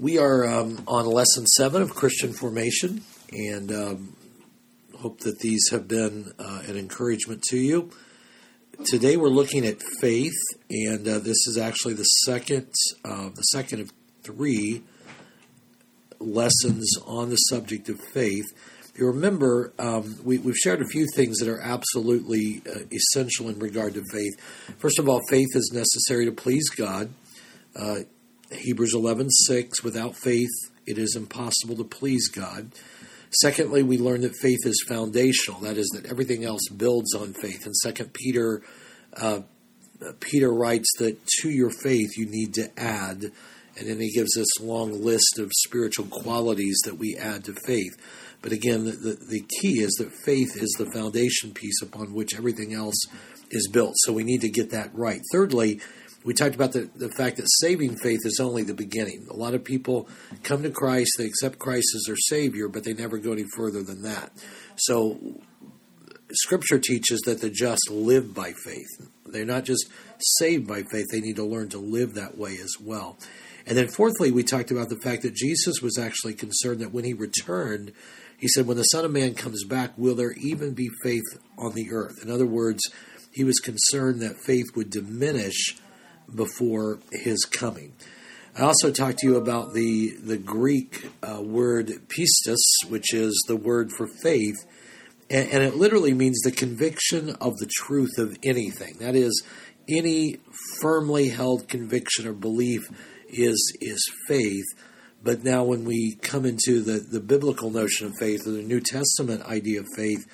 we are um, on lesson seven of Christian formation, and um, hope that these have been uh, an encouragement to you. Today we're looking at faith, and uh, this is actually the second, uh, the second of three lessons on the subject of faith. If you remember, um, we, have shared a few things that are absolutely uh, essential in regard to faith. First of all, faith is necessary to please God. Uh, Hebrews 11:6 without faith it is impossible to please God. Secondly, we learn that faith is foundational. That is, that everything else builds on faith. In Second Peter, uh, Peter writes that to your faith you need to add, and then he gives a long list of spiritual qualities that we add to faith. But again, the, the, the key is that faith is the foundation piece upon which everything else is built. So we need to get that right. Thirdly, we talked about the, the fact that saving faith is only the beginning. A lot of people come to Christ, they accept Christ as their Savior, but they never go any further than that. So, Scripture teaches that the just live by faith. They're not just saved by faith, they need to learn to live that way as well. And then, fourthly, we talked about the fact that Jesus was actually concerned that when he returned, he said, When the Son of Man comes back, will there even be faith on the earth? In other words, he was concerned that faith would diminish before his coming. I also talked to you about the the Greek uh, word pistis, which is the word for faith, and, and, it literally means the conviction of the truth of anything. That is, any firmly held conviction or belief is is faith. But now, when we come into the, the biblical notion of faith or the New Testament idea of faith,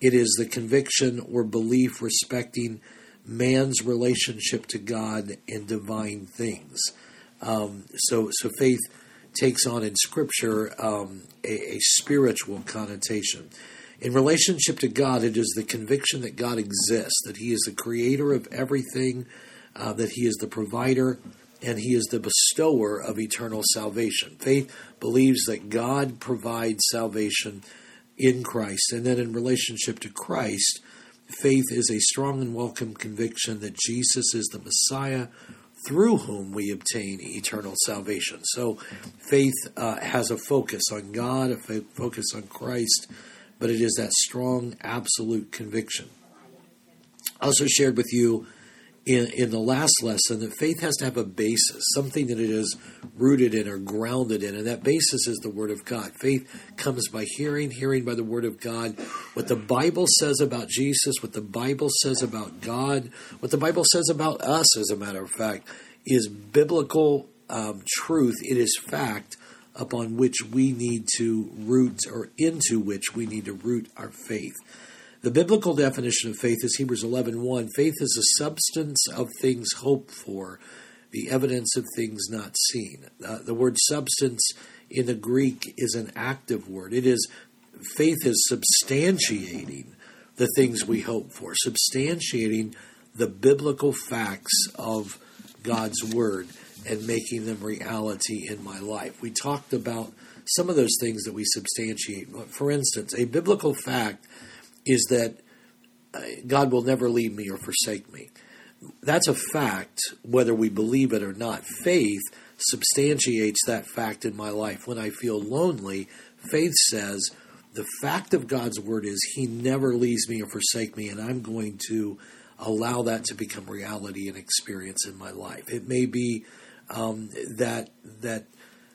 it is the conviction or belief respecting man's relationship to God and divine things. Um, so, so faith takes on in Scripture um, a, a, spiritual connotation. In relationship to God, it is the conviction that God exists, that He is the creator of everything, uh, that He is the provider, and He is the bestower of eternal salvation. Faith believes that God provides salvation in Christ, and then in relationship to Christ, Faith is a strong and welcome conviction that Jesus is the Messiah through whom we obtain eternal salvation. So faith uh, has a focus on God, a focus on Christ, but it is that strong, absolute conviction. I also shared with you in, in the last lesson that faith has to have a basis, something that it is rooted in or grounded in, and that basis is the Word of God. Faith comes by hearing, hearing by the Word of God. What the Bible says about Jesus, what the Bible says about God, what the Bible says about us, as a matter of fact, is biblical um, truth. It is fact upon which we need to root, or into which we need to root our faith. The biblical definition of faith is Hebrews 11:1. Faith is a substance of things hoped for, the evidence of things not seen. Uh, the word substance in the Greek is an active word. It is faith is substantiating the things we hope for, substantiating the biblical facts of God's word and making them reality in my life. We talked about some of those things that we substantiate. For instance, a biblical fact is that uh, God will never leave me or forsake me. That's a fact, whether we believe it or not. Faith substantiates that fact in my life. When I feel lonely, faith says, the fact of God's word is He never leaves me or forsake me, and I'm going to allow that to become reality and experience in my life. It may be um, that that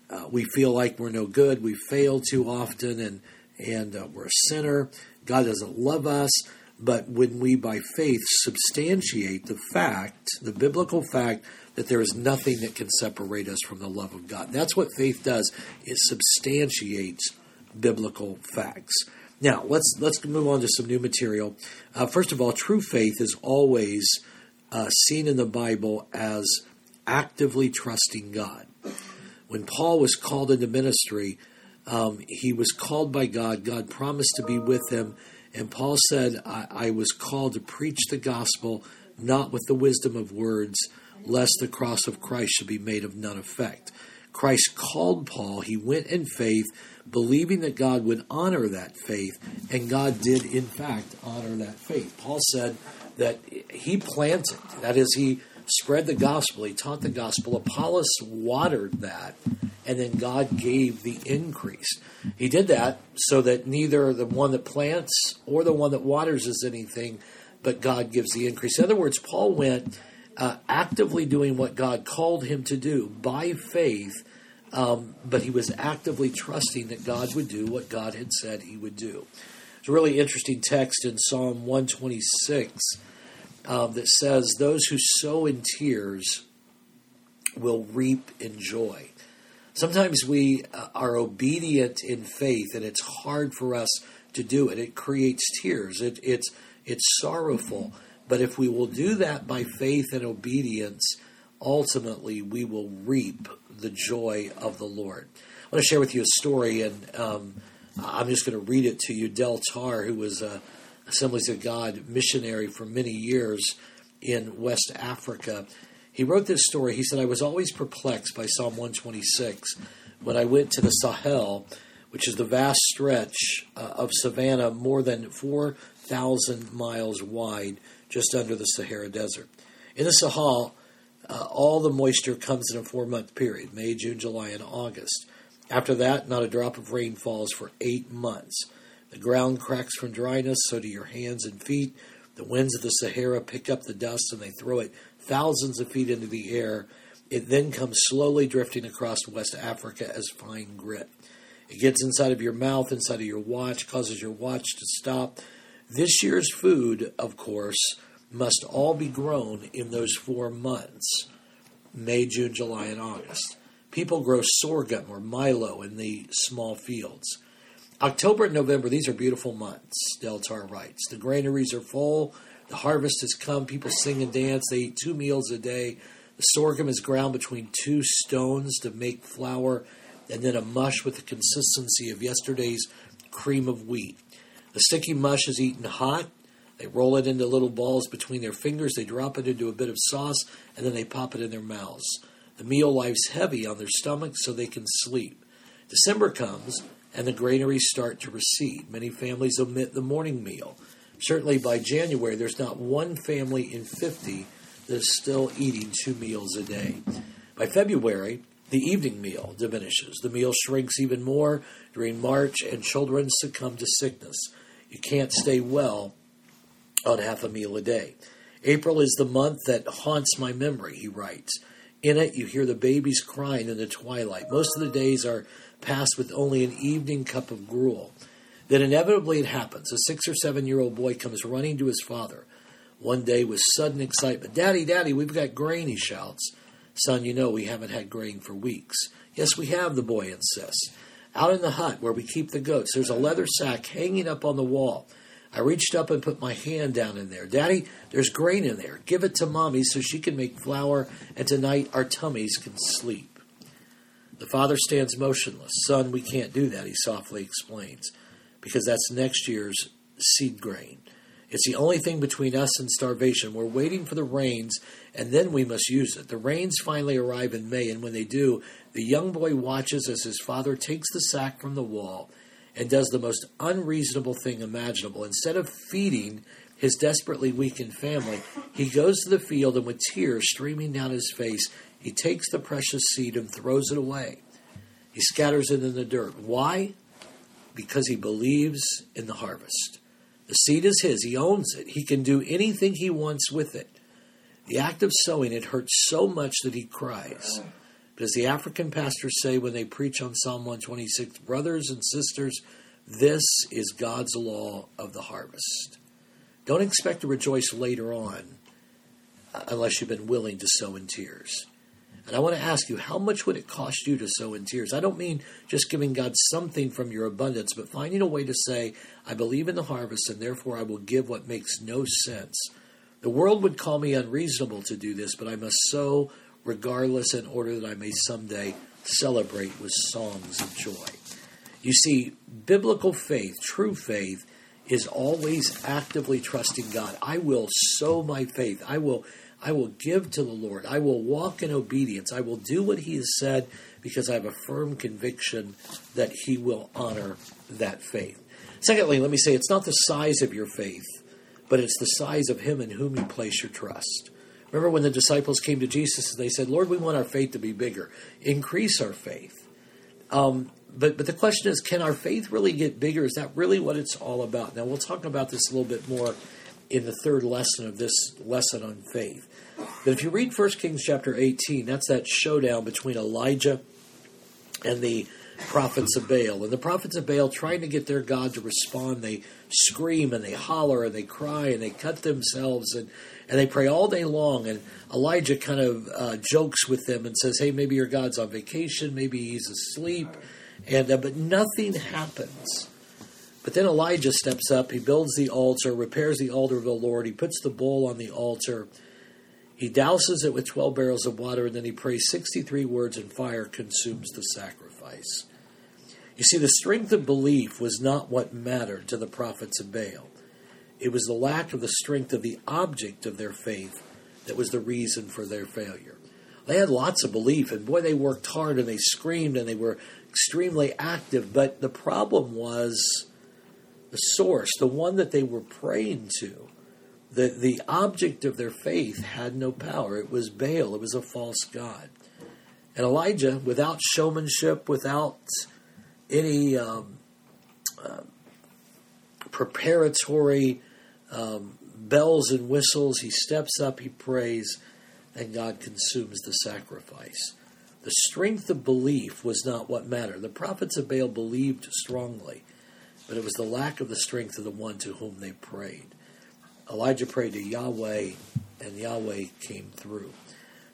uh, we feel like we're no good, we fail too often, and and uh, we're a sinner, God doesn't love us, but when we by faith substantiate the fact, the biblical fact, that there is nothing that can separate us from the love of God. That's what faith does. It substantiates biblical facts. Now let's let's move on to some new material. Uh, first of all, true faith is always uh, seen in the Bible as actively trusting God. When Paul was called into ministry, um, he was called by God. God promised to be with him. And Paul said, I, I was called to preach the gospel, not with the wisdom of words, lest the cross of Christ should be made of none effect. Christ called Paul. He went in faith, believing that God would honor that faith, and God did, in fact, honor that faith. Paul said that he planted, that is, he spread the gospel, he taught the gospel. Apollos watered that, and then God gave the increase. He did that so that neither the one that plants or the one that waters is anything, but God gives the increase. In other words, Paul went uh, actively doing what God called him to do by faith, um, but he was actively trusting that God would do what God had said he would do. It's a really interesting text in Psalm 126 um, that says, Those who sow in tears will reap in joy. Sometimes we uh, are obedient in faith, and it's hard for us to do it. It creates tears. It, it's it's sorrowful. But if we will do that by faith and obedience, ultimately we will reap the joy of the Lord. I want to share with you a story, and um, I'm just going to read it to you. Del Tarr, who was a Assemblies of God missionary for many years in West Africa, he wrote this story. He said, I was always perplexed by Psalm 126 when I went to the Sahel, which is the vast stretch uh, of savanna more than 4,000 miles wide, just under the Sahara Desert. In the Sahel, uh, all the moisture comes in a four month period May, June, July, and August. After that, not a drop of rain falls for eight months. The ground cracks from dryness, so do your hands and feet. The winds of the Sahara pick up the dust and they throw it thousands of feet into the air. It then comes slowly drifting across West Africa as fine grit. It gets inside of your mouth, inside of your watch, causes your watch to stop. This year's food, of course, must all be grown in those four months May, June, July, and August. People grow sorghum or milo in the small fields. October and November, these are beautiful months, Del Tarr writes. The granaries are full, the harvest has come, people sing and dance, they eat two meals a day. The sorghum is ground between two stones to make flour, and then a mush with the consistency of yesterday's cream of wheat. The sticky mush is eaten hot. They roll it into little balls between their fingers, they drop it into a bit of sauce, and then they pop it in their mouths. The meal lies heavy on their stomachs so they can sleep. December comes, and the granaries start to recede. Many families omit the morning meal. Certainly by January, there's not one family in 50 that is still eating two meals a day. By February, the evening meal diminishes. The meal shrinks even more during March, and children succumb to sickness. You can't stay well on half a meal a day. April is the month that haunts my memory, he writes. In it, you hear the babies crying in the twilight. Most of the days are passed with only an evening cup of gruel. Then inevitably it happens. A six or seven year old boy comes running to his father. One day with sudden excitement, Daddy, Daddy, we've got grain, he shouts. Son, you know we haven't had grain for weeks. Yes, we have, the boy insists. Out in the hut where we keep the goats, there's a leather sack hanging up on the wall. I reached up and put my hand down in there. Daddy, there's grain in there. Give it to Mommy so she can make flour, and tonight our tummies can sleep. The father stands motionless. Son, we can't do that, he softly explains, because that's next year's seed grain. It's the only thing between us and starvation. We're waiting for the rains, and then we must use it. The rains finally arrive in May, and when they do, the young boy watches as his father takes the sack from the wall and does the most unreasonable thing imaginable. Instead of feeding his desperately weakened family, he goes to the field and with tears streaming down his face, he takes the precious seed and throws it away. He scatters it in the dirt. Why? Because he believes in the harvest. The seed is his, he owns it. He can do anything he wants with it. The act of sowing it hurts so much that he cries. But as the African pastors say when they preach on Psalm 126, brothers and sisters, this is God's law of the harvest. Don't expect to rejoice later on uh, unless you've been willing to sow in tears. And I want to ask you, how much would it cost you to sow in tears? I don't mean just giving God something from your abundance, but finding a way to say, I believe in the harvest, and therefore I will give what makes no sense. The world would call me unreasonable to do this, but I must sow regardless, in order that I may someday celebrate with songs of joy. You see, biblical faith, true faith, is always actively trusting God. I will sow my faith. I will I will give to the Lord. I will walk in obedience. I will do what he has said because I have a firm conviction that he will honor that faith. Secondly, let me say it's not the size of your faith, but it's the size of him in whom you place your trust. Remember when the disciples came to Jesus and they said, Lord, we want our faith to be bigger. Increase our faith. Um, but but the question is, can our faith really get bigger? Is that really what it's all about? Now we'll talk about this a little bit more in the third lesson of this lesson on faith. But if you read 1 Kings chapter 18, that's that showdown between Elijah and the prophets of Baal. And the prophets of Baal, trying to get their God to respond, they scream and they holler and they cry and they cut themselves and, and they pray all day long. And Elijah kind of uh, jokes with them and says, Hey, maybe your God's on vacation, maybe he's asleep. And, uh, but nothing happens. But then Elijah steps up, he builds the altar, repairs the altar of the Lord, he puts the bowl on the altar. He douses it with 12 barrels of water, and then he prays 63 words, and fire consumes the sacrifice. You see, the strength of belief was not what mattered to the prophets of Baal. It was the lack of the strength of the object of their faith that was the reason for their failure. They had lots of belief, and boy, they worked hard and they screamed and they were extremely active, but the problem was the source, the one that they were praying to. The, the object of their faith had no power. It was Baal, it was a false god. And Elijah, without showmanship, without any um, uh, preparatory um, bells and whistles. He steps up, he prays, and God consumes the sacrifice. The strength of belief was not what mattered. The prophets of Baal believed strongly, but it was the lack of the strength of the one to whom they prayed. Elijah prayed to Yahweh, and Yahweh came through.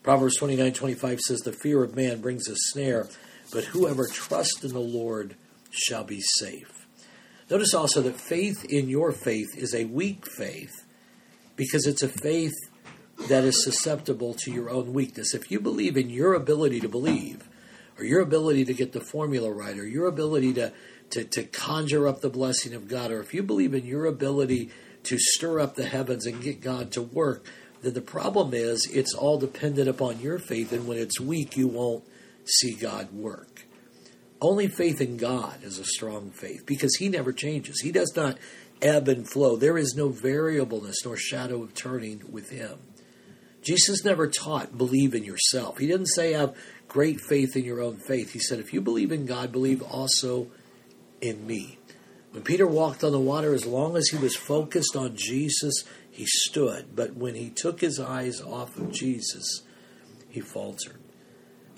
Proverbs 29 25 says, The fear of man brings a snare, but whoever trusts in the Lord shall be safe. Notice also that faith in your faith is a weak faith because it's a faith that is susceptible to your own weakness. If you believe in your ability to believe, or your ability to get the formula right, or your ability to, to, to conjure up the blessing of God, or if you believe in your ability to stir up the heavens and get God to work, then the problem is it's all dependent upon your faith, and when it's weak, you won't see God work. Only faith in God is a strong faith because He never changes. He does not ebb and flow. There is no variableness nor shadow of turning with Him. Jesus never taught believe in yourself. He didn't say have great faith in your own faith. He said if you believe in God, believe also in me. When Peter walked on the water, as long as he was focused on Jesus, he stood. But when he took his eyes off of Jesus, he faltered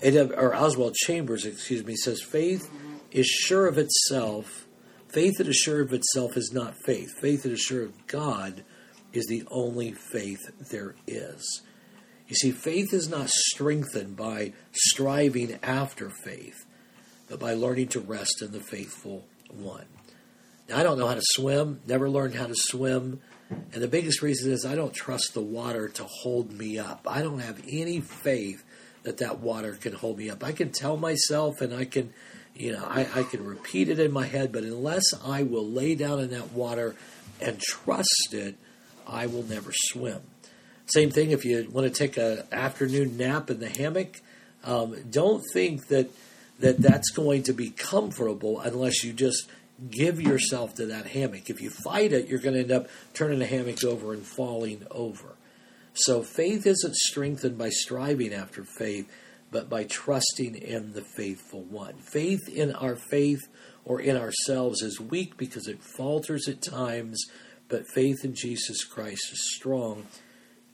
uh, or Oswald Chambers, excuse me, says faith is sure of itself. Faith that is sure of itself is not faith. Faith that is sure of God is the only faith there is. You see, faith is not strengthened by striving after faith, but by learning to rest in the faithful one. I don't know how to swim, never learned how to swim. And the biggest reason is I don't trust the water to hold me up. I don't have any faith that that water can hold me up. I can tell myself and I can, you know, I, I can repeat it in my head, but unless I will lay down in that water and trust it, I will never swim. Same thing if you want to take an afternoon nap in the hammock. Um, don't think that that that's going to be comfortable unless you just give yourself to that hammock. If you fight it, you're going to end up turning the hammock over and falling over. So faith isn't strengthened by striving after faith, but by trusting in the faithful one. Faith in our faith or in ourselves is weak because it falters at times, but faith in Jesus Christ is strong,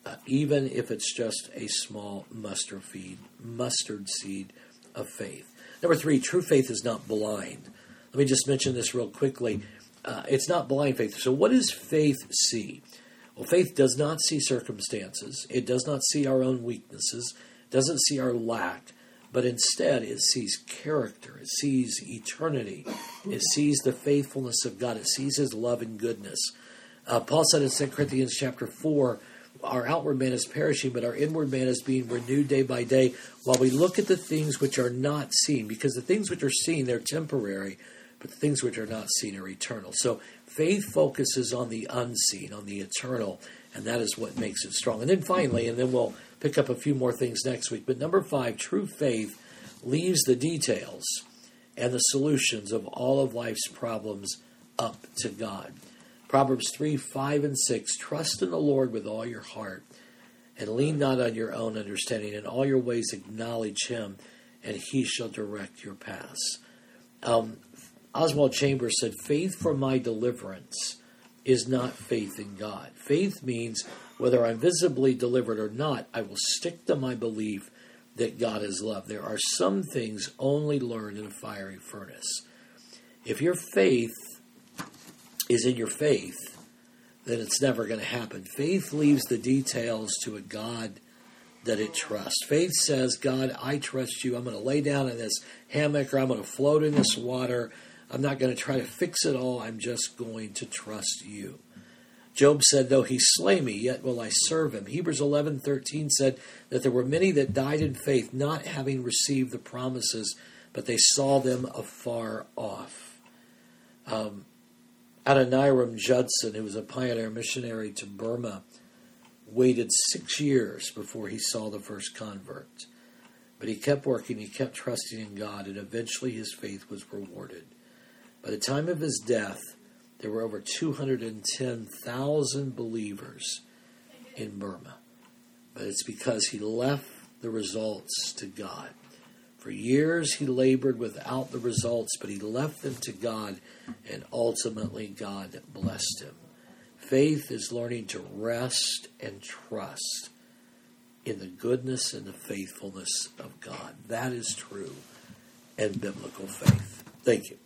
uh, even if it's just a small mustard seed, mustard seed of faith. Number three, true faith is not blind. Let me just mention this real quickly. Uh, it's not blind faith. So, what does faith see? Well, faith does not see circumstances, it does not see our own weaknesses, doesn't see our lack, but instead it sees character, it sees eternity, it sees the faithfulness of God, it sees His love and goodness. Uh, Paul said in 2 Corinthians chapter 4, our outward man is perishing, but our inward man is being renewed day by day while we look at the things which are not seen, because the things which are seen, they're temporary, but things which are not seen are eternal. So faith focuses on the unseen, on the eternal, and that is what makes it strong. And then finally, and then we'll pick up a few more things next week, but number five, true faith leaves the details and the solutions of all of life's problems up to God. Proverbs 3 5 and 6 Trust in the Lord with all your heart, and lean not on your own understanding. In all your ways acknowledge him, and he shall direct your paths. Um, Oswald Chambers said, Faith for my deliverance is not faith in God. Faith means whether I'm visibly delivered or not, I will stick to my belief that God is love. There are some things only learned in a fiery furnace. If your faith is in your faith, then it's never going to happen. Faith leaves the details to a God that it trusts. Faith says, God, I trust you. I'm going to lay down in this hammock or I'm going to float in this water. I'm not going to try to fix it all. I'm just going to trust you. Job said, Though he slay me, yet will I serve him. Hebrews 11:13 said that there were many that died in faith, not having received the promises, but they saw them afar off. Um, Adoniram Judson, who was a pioneer missionary to Burma, waited six years before he saw the first convert. But he kept working, he kept trusting in God, and eventually his faith was rewarded. By the time of his death, there were over 210,000 believers in Burma. But it's because he left the results to God. For years he labored without the results, but he left them to God, and ultimately God blessed him. Faith is learning to rest and trust in the goodness and the faithfulness of God. That is true and biblical faith. Thank you.